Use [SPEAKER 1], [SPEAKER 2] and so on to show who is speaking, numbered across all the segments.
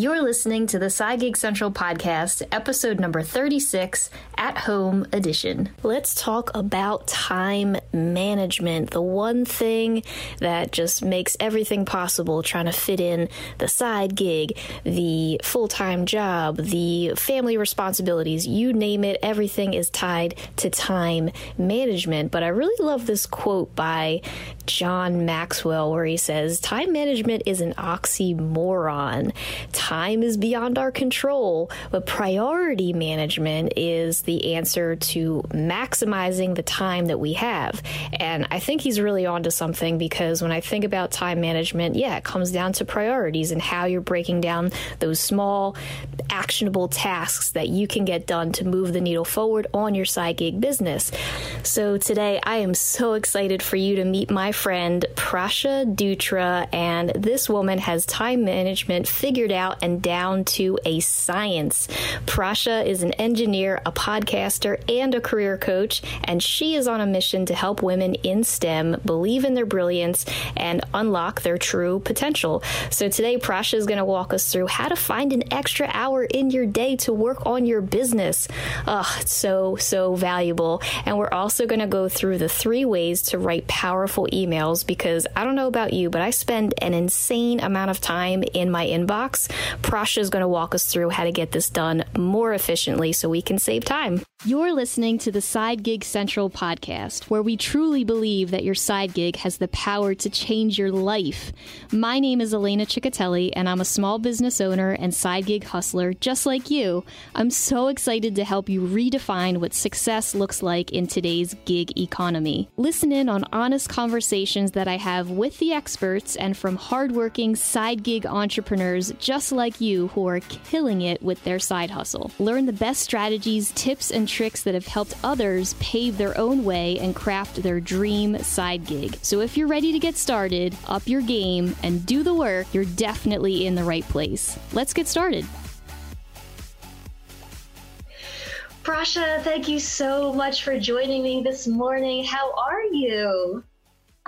[SPEAKER 1] You're listening to the Side Gig Central podcast, episode number 36, At Home Edition. Let's talk about time management, the one thing that just makes everything possible trying to fit in the side gig, the full time job, the family responsibilities, you name it, everything is tied to time management. But I really love this quote by John Maxwell where he says, Time management is an oxymoron time is beyond our control, but priority management is the answer to maximizing the time that we have. And I think he's really onto something because when I think about time management, yeah, it comes down to priorities and how you're breaking down those small, actionable tasks that you can get done to move the needle forward on your side gig business. So today, I am so excited for you to meet my friend Prasha Dutra, and this woman has time management figured out and down to a science. Prasha is an engineer, a podcaster, and a career coach, and she is on a mission to help women in STEM believe in their brilliance and unlock their true potential. So today, Prasha is going to walk us through how to find an extra hour in your day to work on your business. It's so, so valuable. And we're also going to go through the three ways to write powerful emails because I don't know about you, but I spend an insane amount of time in my inbox Prasha is going to walk us through how to get this done more efficiently so we can save time. You're listening to the Side Gig Central podcast, where we truly believe that your side gig has the power to change your life. My name is Elena Ciccatelli, and I'm a small business owner and side gig hustler just like you. I'm so excited to help you redefine what success looks like in today's gig economy. Listen in on honest conversations that I have with the experts and from hardworking side gig entrepreneurs just like you who are killing it with their side hustle. Learn the best strategies, tips, and tricks that have helped others pave their own way and craft their dream side gig. So if you're ready to get started, up your game, and do the work, you're definitely in the right place. Let's get started. Prasha, thank you so much for joining me this morning. How are you?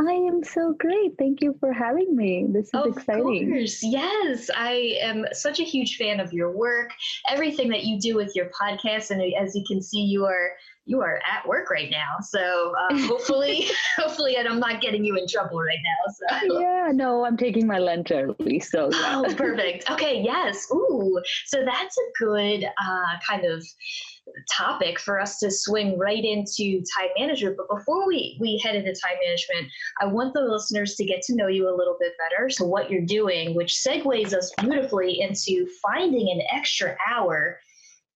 [SPEAKER 2] I am so great. Thank you for having me. This is
[SPEAKER 1] of
[SPEAKER 2] exciting.
[SPEAKER 1] Course. Yes, I am such a huge fan of your work, everything that you do with your podcast, and as you can see, you are you are at work right now. So uh, hopefully, hopefully, I'm not getting you in trouble right now.
[SPEAKER 2] So yeah, no, I'm taking my lunch early. So
[SPEAKER 1] yeah. oh, perfect. Okay, yes. Ooh, so that's a good uh, kind of topic for us to swing right into time management. But before we, we head into time management, I want the listeners to get to know you a little bit better. So, what you're doing, which segues us beautifully into finding an extra hour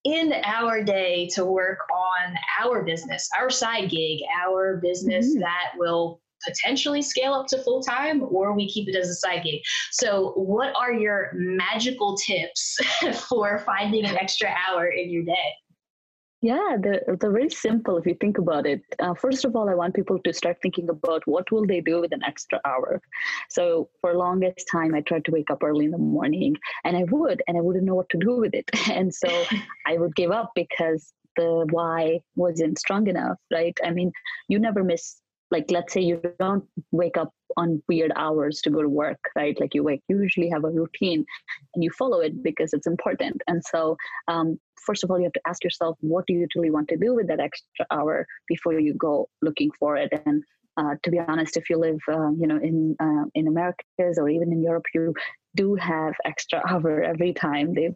[SPEAKER 1] in our day to work on our business, our side gig, our business mm-hmm. that will potentially scale up to full time or we keep it as a side gig. So, what are your magical tips for finding an extra hour in your day?
[SPEAKER 2] Yeah, they're, they're very simple if you think about it. Uh, first of all, I want people to start thinking about what will they do with an extra hour. So for longest time, I tried to wake up early in the morning, and I would, and I wouldn't know what to do with it, and so I would give up because the why wasn't strong enough, right? I mean, you never miss like let's say you don't wake up on weird hours to go to work right? Like you wake you usually have a routine and you follow it because it's important. And so um, first of all you have to ask yourself what do you truly want to do with that extra hour before you go looking for it? And uh, to be honest if you live uh, you know in uh, in americas or even in europe you do have extra hour every time. They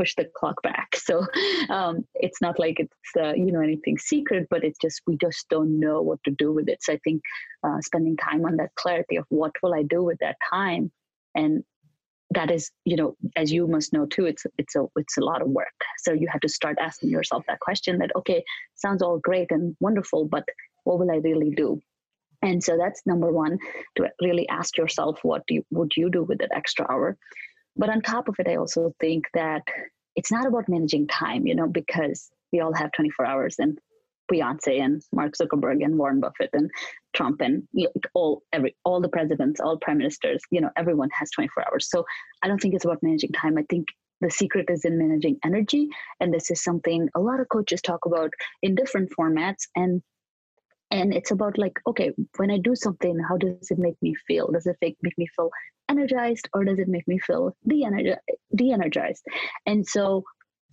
[SPEAKER 2] push the clock back. So um, it's not like it's uh, you know anything secret, but it's just we just don't know what to do with it. So I think uh, spending time on that clarity of what will I do with that time, and that is you know as you must know too, it's it's a it's a lot of work. So you have to start asking yourself that question: that okay, sounds all great and wonderful, but what will I really do? And so that's number one to really ask yourself what you, would you do with that extra hour but on top of it, I also think that it's not about managing time, you know, because we all have 24 hours and Beyonce and Mark Zuckerberg and Warren Buffett and Trump and all every all the presidents, all prime ministers, you know, everyone has 24 hours. So I don't think it's about managing time. I think the secret is in managing energy. And this is something a lot of coaches talk about in different formats. And and it's about like, okay, when I do something, how does it make me feel? Does it make, make me feel energized or does it make me feel de-energized? And so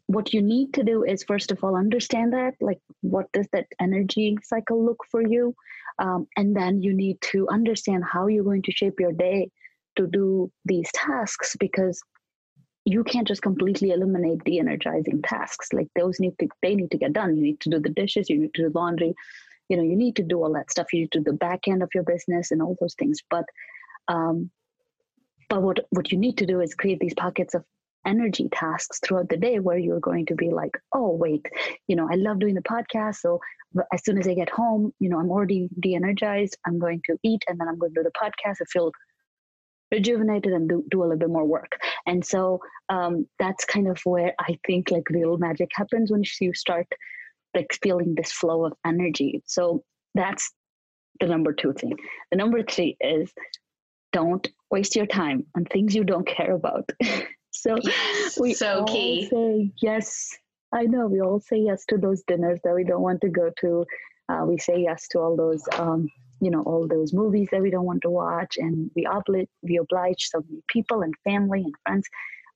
[SPEAKER 2] what you need to do is first of all understand that like what does that energy cycle look for you? Um, and then you need to understand how you're going to shape your day to do these tasks because you can't just completely eliminate the energizing tasks. Like those need to they need to get done. You need to do the dishes you need to do laundry you know you need to do all that stuff. You need to do the back end of your business and all those things. But um but what what you need to do is create these pockets of energy tasks throughout the day where you're going to be like oh wait you know i love doing the podcast so as soon as i get home you know i'm already de-energized i'm going to eat and then i'm going to do the podcast. I feel rejuvenated and do, do a little bit more work. And so um, that's kind of where i think like real magic happens when you start like feeling this flow of energy. So that's the number two thing. The number three is don't waste your time on things you don't care about. So we
[SPEAKER 3] so
[SPEAKER 2] all
[SPEAKER 3] key.
[SPEAKER 2] say yes. I know we all say yes to those dinners that we don't want to go to. Uh, we say yes to all those um, you know all those movies that we don't want to watch and we oblige we oblige so many people and family and friends.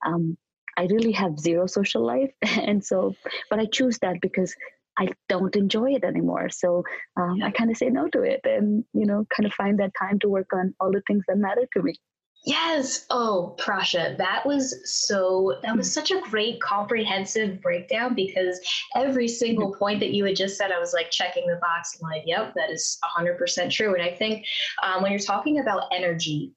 [SPEAKER 2] Um, i really have zero social life and so but i choose that because i don't enjoy it anymore so um, i kind of say no to it and you know kind of find that time to work on all the things that matter to me
[SPEAKER 3] Yes. Oh, Prasha, that was so, that was such a great comprehensive breakdown because every single point that you had just said, I was like checking the box. I'm like, yep, that is 100% true. And I think um, when you're talking about energy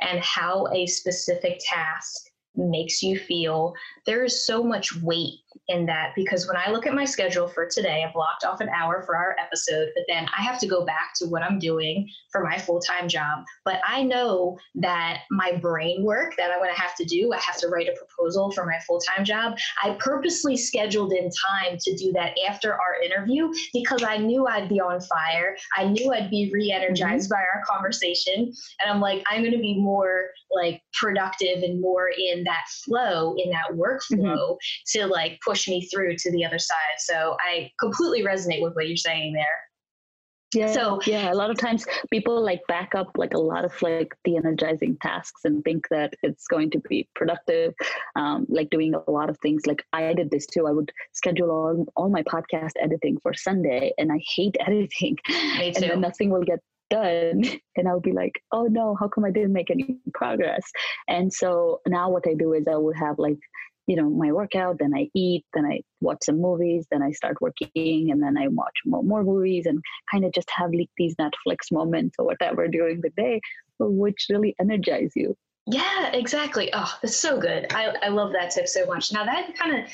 [SPEAKER 3] and how a specific task makes you feel, there is so much weight in that because when I look at my schedule for today, I blocked off an hour for our episode, but then I have to go back to what I'm doing for my full time job. But I know that my brain work that I'm going to have to do, I have to write a proposal for my full time job. I purposely scheduled in time to do that after our interview because I knew I'd be on fire. I knew I'd be re energized mm-hmm. by our conversation. And I'm like, I'm going to be more like productive and more in that flow, in that workflow mm-hmm. to like push me through to the other side. So I completely resonate with what you're saying there.
[SPEAKER 2] Yeah. So yeah, a lot of times people like back up like a lot of like the energizing tasks and think that it's going to be productive. Um, like doing a lot of things. Like I did this too. I would schedule all, all my podcast editing for Sunday, and I hate editing.
[SPEAKER 3] Me too.
[SPEAKER 2] And then nothing will get done and i'll be like oh no how come i didn't make any progress and so now what i do is i will have like you know my workout then i eat then i watch some movies then i start working and then i watch more, more movies and kind of just have like these netflix moments or whatever during the day which really energize you
[SPEAKER 3] yeah, exactly. Oh, that's so good. I, I love that tip so much. Now, that kind of,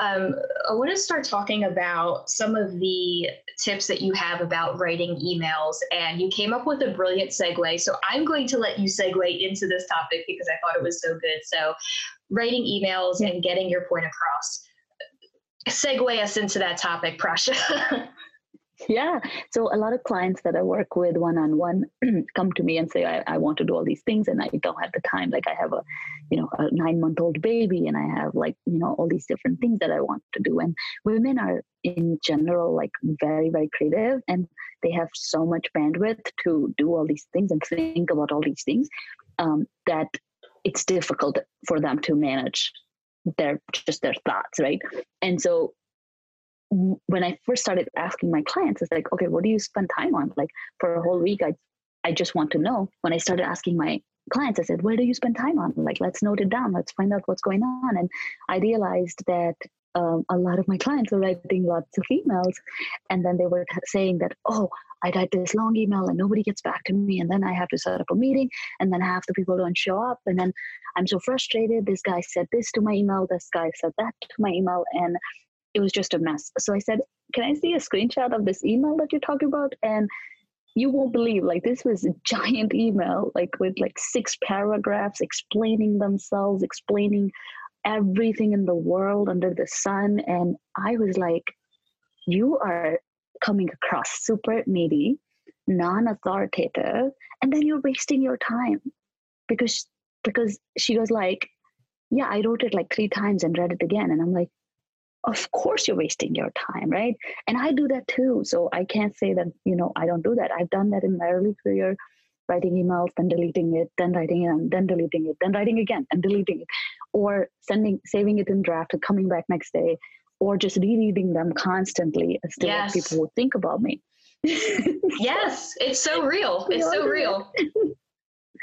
[SPEAKER 3] um, I want to start talking about some of the tips that you have about writing emails. And you came up with a brilliant segue. So I'm going to let you segue into this topic because I thought it was so good. So, writing emails and getting your point across. Segue us into that topic, Prasha.
[SPEAKER 2] Yeah. So a lot of clients that I work with one on one come to me and say, I, I want to do all these things and I don't have the time. Like I have a, you know, a nine month old baby and I have like, you know, all these different things that I want to do. And women are in general like very, very creative and they have so much bandwidth to do all these things and think about all these things um, that it's difficult for them to manage their just their thoughts, right? And so when I first started asking my clients, it's like, okay, what do you spend time on? Like for a whole week, I, I just want to know. When I started asking my clients, I said, where do you spend time on? Like, let's note it down. Let's find out what's going on. And I realized that um, a lot of my clients were writing lots of emails. And then they were saying that, oh, I write this long email and nobody gets back to me. And then I have to set up a meeting. And then half the people don't show up. And then I'm so frustrated. This guy said this to my email. This guy said that to my email. And it was just a mess. So I said, Can I see a screenshot of this email that you're talking about? And you won't believe like this was a giant email like with like six paragraphs explaining themselves explaining everything in the world under the sun and i was like you are coming across super needy non-authoritative and then you're wasting your time because because she was like yeah i wrote it like three times and read it again and i'm like of course you're wasting your time right and i do that too so i can't say that you know i don't do that i've done that in my early career writing emails, then deleting it, then writing it, and then deleting it, then writing again and deleting it, or sending, saving it in draft and coming back next day, or just rereading them constantly as to yes. what people would think about me.
[SPEAKER 3] yes, it's so real. it's so real.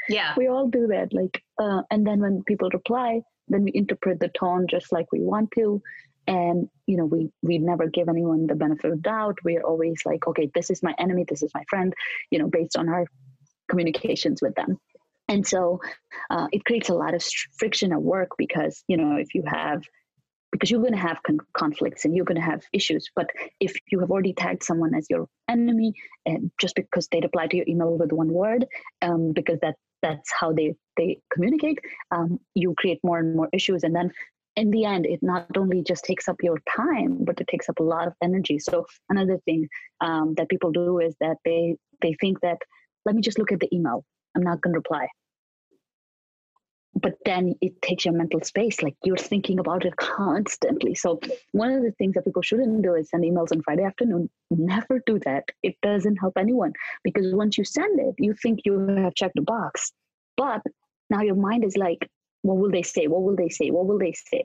[SPEAKER 3] yeah,
[SPEAKER 2] we all do that. Like, uh, and then when people reply, then we interpret the tone just like we want to, and you know we we never give anyone the benefit of doubt. We're always like, okay, this is my enemy, this is my friend, you know, based on our communications with them. And so uh, it creates a lot of friction at work because you know if you have because you're going to have con- conflicts and you're going to have issues. But if you have already tagged someone as your enemy, and just because they reply to your email with one word, um, because that that's how they they communicate, um, you create more and more issues, and then in the end, it not only just takes up your time, but it takes up a lot of energy. So another thing um, that people do is that they they think that let me just look at the email. I'm not going to reply. But then it takes your mental space like you're thinking about it constantly. So one of the things that people shouldn't do is send emails on friday afternoon. Never do that. It doesn't help anyone because once you send it you think you have checked the box. But now your mind is like what will they say what will they say what will they say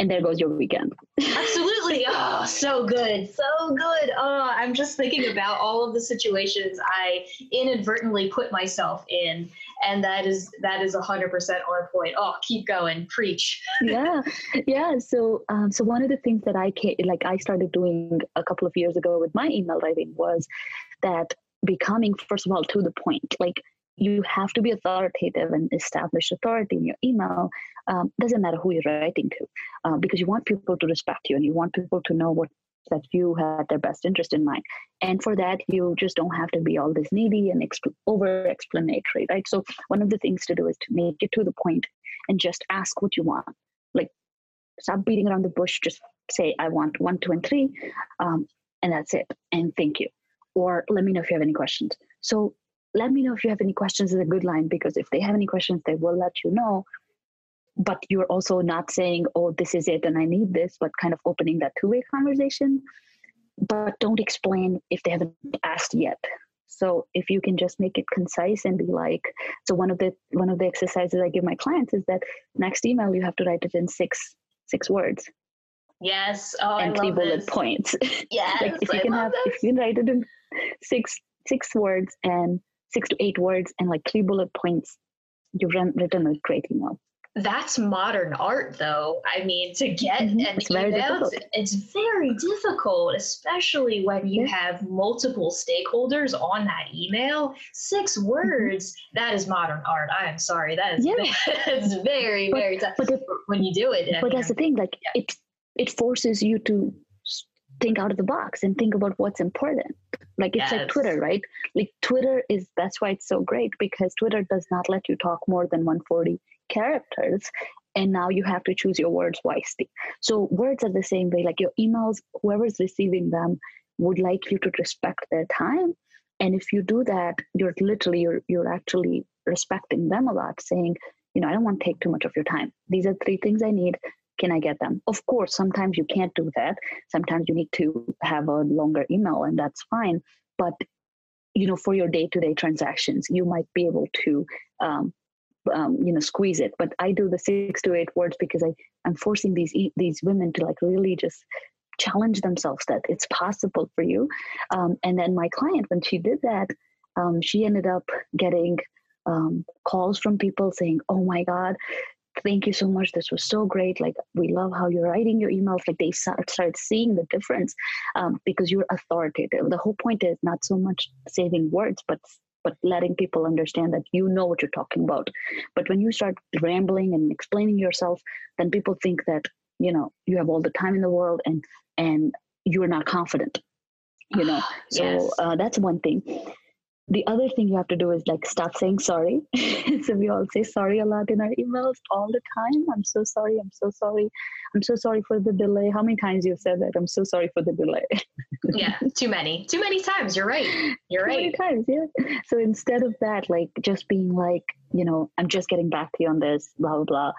[SPEAKER 2] and there goes your weekend.
[SPEAKER 3] Absolutely. Oh, so good. So good. Oh, I'm just thinking about all of the situations I inadvertently put myself in. And that is that is a hundred percent on point. Oh, keep going. Preach.
[SPEAKER 2] yeah. Yeah. So um, so one of the things that I came, like I started doing a couple of years ago with my email writing was that becoming first of all to the point. Like you have to be authoritative and establish authority in your email. Um, doesn't matter who you're writing to, uh, because you want people to respect you and you want people to know what that you had their best interest in mind. And for that, you just don't have to be all this needy and exp- over explanatory, right? So one of the things to do is to make it to the point and just ask what you want. Like stop beating around the bush. Just say, I want one, two, and three, um, and that's it. And thank you. Or let me know if you have any questions. So let me know if you have any questions is a good line because if they have any questions, they will let you know. But you're also not saying, oh, this is it and I need this, but kind of opening that two way conversation. But don't explain if they haven't asked yet. So if you can just make it concise and be like, so one of the one of the exercises I give my clients is that next email you have to write it in six six words.
[SPEAKER 3] Yes. Oh,
[SPEAKER 2] and
[SPEAKER 3] I
[SPEAKER 2] three bullet
[SPEAKER 3] this.
[SPEAKER 2] points.
[SPEAKER 3] Yes.
[SPEAKER 2] like if you
[SPEAKER 3] I
[SPEAKER 2] can have
[SPEAKER 3] this.
[SPEAKER 2] if you can write it in six six words and six to eight words and like three bullet points, you've written a great email.
[SPEAKER 3] That's modern art, though. I mean, to get mm-hmm. an
[SPEAKER 2] it's
[SPEAKER 3] email, it's very difficult, especially when you yeah. have multiple stakeholders on that email. 6 mm-hmm. words, mm-hmm. that is modern art. I am sorry. That is yeah. it's very, but, very tough. But the, when you do it.
[SPEAKER 2] But that's the thing, like yeah. it it forces you to think out of the box and think about what's important. Like it's yes. like Twitter, right? Like Twitter is that's why it's so great because Twitter does not let you talk more than 140 characters. And now you have to choose your words wisely. So words are the same way. Like your emails, whoever's receiving them would like you to respect their time. And if you do that, you're literally you're you're actually respecting them a lot, saying, you know, I don't want to take too much of your time. These are three things I need can I get them? Of course, sometimes you can't do that. Sometimes you need to have a longer email, and that's fine. But you know, for your day-to-day transactions, you might be able to, um, um, you know, squeeze it. But I do the six to eight words because I I'm forcing these these women to like really just challenge themselves that it's possible for you. Um, and then my client, when she did that, um, she ended up getting um, calls from people saying, "Oh my God, thank you so much. This was so great. Like we love how you're writing your emails. Like they start, start seeing the difference um, because you're authoritative. The whole point is not so much saving words but but letting people understand that you know what you're talking about. But when you start rambling and explaining yourself then people think that you know you have all the time in the world and and you're not confident you know? So yes. uh, that's one thing the other thing you have to do is like stop saying sorry. so we all say sorry a lot in our emails all the time. I'm so sorry. I'm so sorry. I'm so sorry for the delay. How many times you've said that? I'm so sorry for the delay.
[SPEAKER 3] yeah, too many. Too many times. You're right. You're
[SPEAKER 2] too
[SPEAKER 3] right.
[SPEAKER 2] Many times, yeah. So instead of that, like just being like, you know, I'm just getting back to you on this, blah blah blah.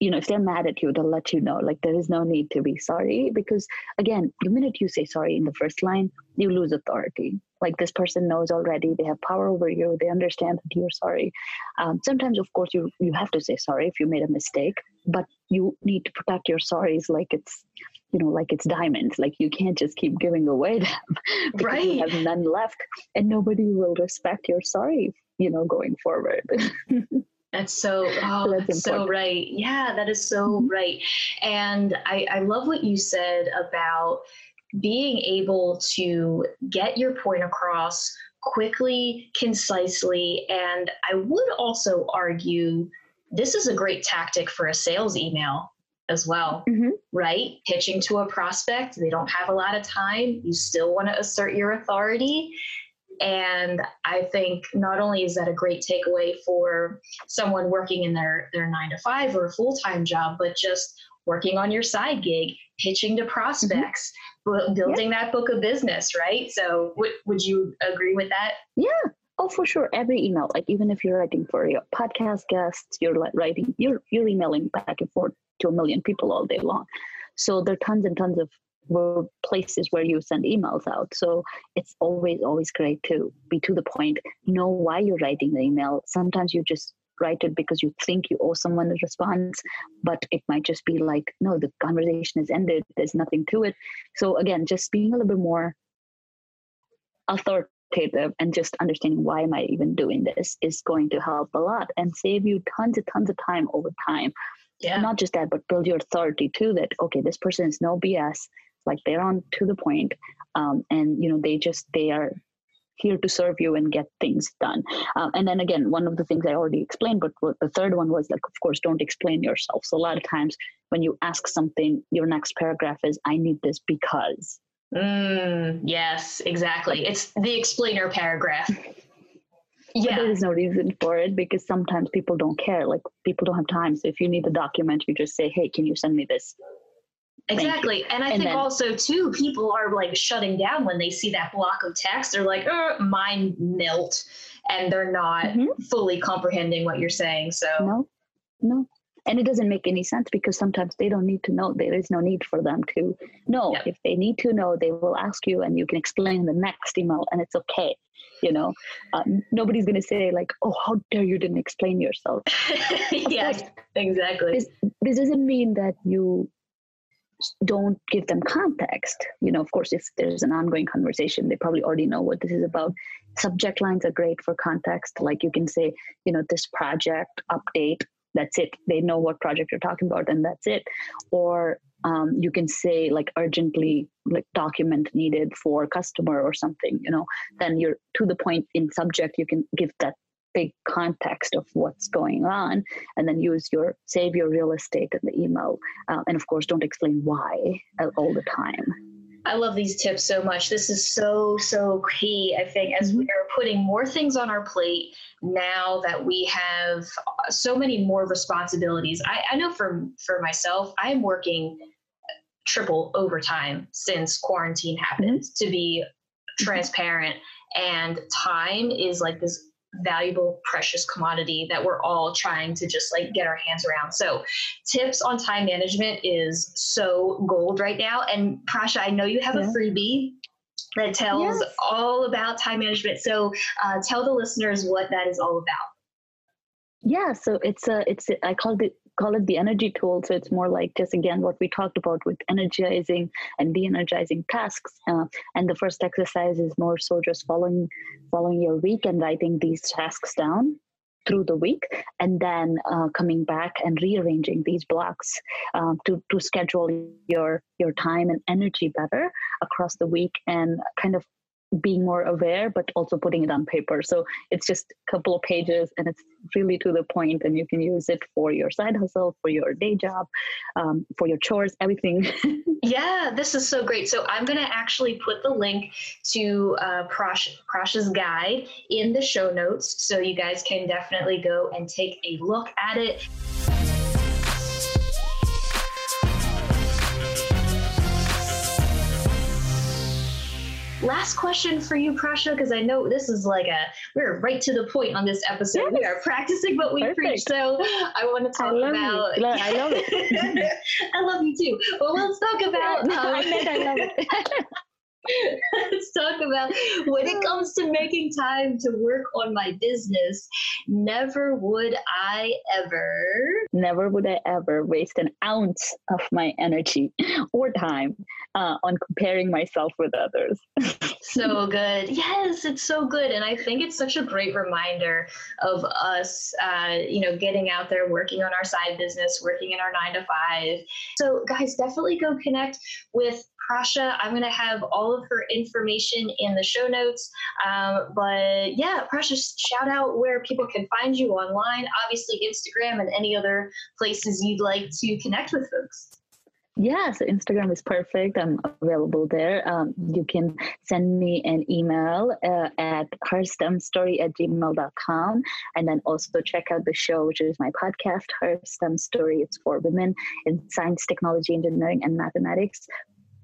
[SPEAKER 2] you know if they're mad at you they'll let you know like there is no need to be sorry because again the minute you say sorry in the first line you lose authority like this person knows already they have power over you they understand that you're sorry um, sometimes of course you you have to say sorry if you made a mistake but you need to protect your sorries like it's you know like it's diamonds like you can't just keep giving away them because right. you have none left and nobody will respect your sorry you know going forward
[SPEAKER 3] That's so, oh, that's, that's so right. Yeah, that is so mm-hmm. right. And I, I love what you said about being able to get your point across quickly, concisely. And I would also argue this is a great tactic for a sales email as well, mm-hmm. right? Pitching to a prospect, they don't have a lot of time. You still want to assert your authority. And I think not only is that a great takeaway for someone working in their, their nine to five or a full time job, but just working on your side gig, pitching to prospects, mm-hmm. Building yeah. that book of business, right? So, w- would you agree with that?
[SPEAKER 2] Yeah. Oh, for sure. Every email, like even if you're writing for your podcast guests, you're like writing, you're you're emailing back and forth to a million people all day long. So there are tons and tons of places where you send emails out. So it's always, always great to be to the point, know why you're writing the email. Sometimes you just write it because you think you owe someone a response, but it might just be like, no, the conversation is ended. There's nothing to it. So again, just being a little bit more authoritative and just understanding why am I even doing this is going to help a lot and save you tons and tons of time over time. Yeah. Not just that, but build your authority too that, okay, this person is no BS like they're on to the point um, and you know they just they are here to serve you and get things done. Um, and then again one of the things i already explained but the third one was like of course don't explain yourself. So a lot of times when you ask something your next paragraph is i need this because.
[SPEAKER 3] Mm, yes exactly. It's the explainer paragraph.
[SPEAKER 2] Yeah there is no reason for it because sometimes people don't care. Like people don't have time. So if you need a document you just say hey can you send me this
[SPEAKER 3] Exactly. And I and think then, also too, people are like shutting down when they see that block of text. They're like, oh, mind melt. And they're not mm-hmm. fully comprehending what you're saying. So
[SPEAKER 2] no, no. And it doesn't make any sense because sometimes they don't need to know. There is no need for them to know. Yep. If they need to know, they will ask you and you can explain in the next email and it's okay. You know, uh, nobody's going to say like, oh, how dare you didn't explain yourself.
[SPEAKER 3] yeah, exactly.
[SPEAKER 2] This, this doesn't mean that you don't give them context. You know, of course, if there's an ongoing conversation, they probably already know what this is about. Subject lines are great for context. Like you can say, you know, this project update, that's it. They know what project you're talking about, and that's it. Or um, you can say like urgently like document needed for customer or something you know then you're to the point in subject you can give that big context of what's going on and then use your save your real estate in the email uh, and of course don't explain why all the time
[SPEAKER 3] I love these tips so much. This is so, so key, I think, as mm-hmm. we are putting more things on our plate now that we have so many more responsibilities. I, I know for, for myself, I'm working triple overtime since quarantine happened mm-hmm. to be transparent. And time is like this valuable, precious commodity that we're all trying to just like get our hands around. So, tips on time management is so gold right now. And Prasha, I know you have yeah. a freebie that tells yes. all about time management. So, uh, tell the listeners what that is all about.
[SPEAKER 2] Yeah, so it's a it's a, I call it call it the energy tool. So it's more like just again what we talked about with energizing and de-energizing tasks. Uh, and the first exercise is more so just following following your week and writing these tasks down through the week and then uh, coming back and rearranging these blocks um, to, to schedule your your time and energy better across the week and kind of being more aware but also putting it on paper. So it's just a couple of pages and it's really to the point and you can use it for your side hustle for your day job um, for your chores everything.
[SPEAKER 3] Yeah this is so great. So i'm going to actually put the link to uh, Prash, prash's guide in the show notes so you guys can definitely go and take a look at it last question for you, Prasha, because I know this is like a we're right to the point on this episode. Yes. We are practicing what we Perfect. preach. So I want to talk
[SPEAKER 2] I
[SPEAKER 3] about.
[SPEAKER 2] You. I love it.
[SPEAKER 3] I love you too. Well, let's talk about.
[SPEAKER 2] I meant I love it.
[SPEAKER 3] Um, Let's talk about when it comes to making time to work on my business. Never would I ever.
[SPEAKER 2] Never would I ever waste an ounce of my energy or time uh, on comparing myself with others.
[SPEAKER 3] so good. Yes, it's so good. And I think it's such a great reminder of us, uh, you know, getting out there, working on our side business, working in our nine to five. So, guys, definitely go connect with Prasha. I'm going to have all of her information in the show notes. Um, but yeah, Prasha, shout out where people can find you online, obviously Instagram and any other places you'd like to connect with folks.
[SPEAKER 2] Yeah, Instagram is perfect. I'm available there. Um, you can send me an email uh, at herstemstory at gmail.com. And then also check out the show, which is my podcast, Her STEM Story. It's for women in science, technology, engineering, and mathematics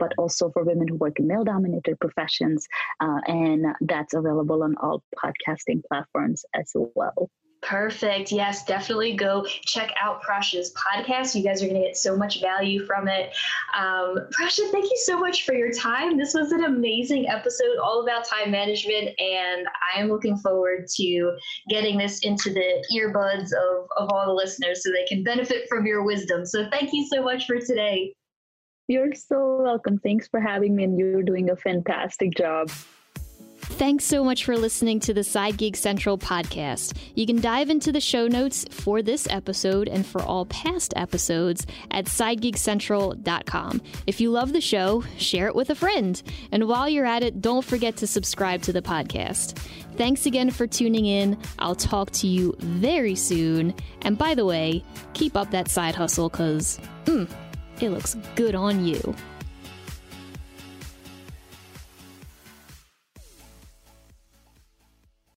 [SPEAKER 2] but also for women who work in male dominated professions. Uh, and that's available on all podcasting platforms as well.
[SPEAKER 3] Perfect. Yes, definitely go check out Prasha's podcast. You guys are going to get so much value from it. Um, Prasha, thank you so much for your time. This was an amazing episode all about time management, and I'm looking forward to getting this into the earbuds of, of all the listeners so they can benefit from your wisdom. So thank you so much for today.
[SPEAKER 2] You're so welcome. Thanks for having me, and you're doing a fantastic job.
[SPEAKER 3] Thanks so much for listening to the Side Gig Central podcast. You can dive into the show notes for this episode and for all past episodes at sidegigcentral.com. If you love the show, share it with a friend. And while you're at it, don't forget to subscribe to the podcast. Thanks again for tuning in. I'll talk to you very soon. And by the way, keep up that side hustle because, mm, it looks good on you.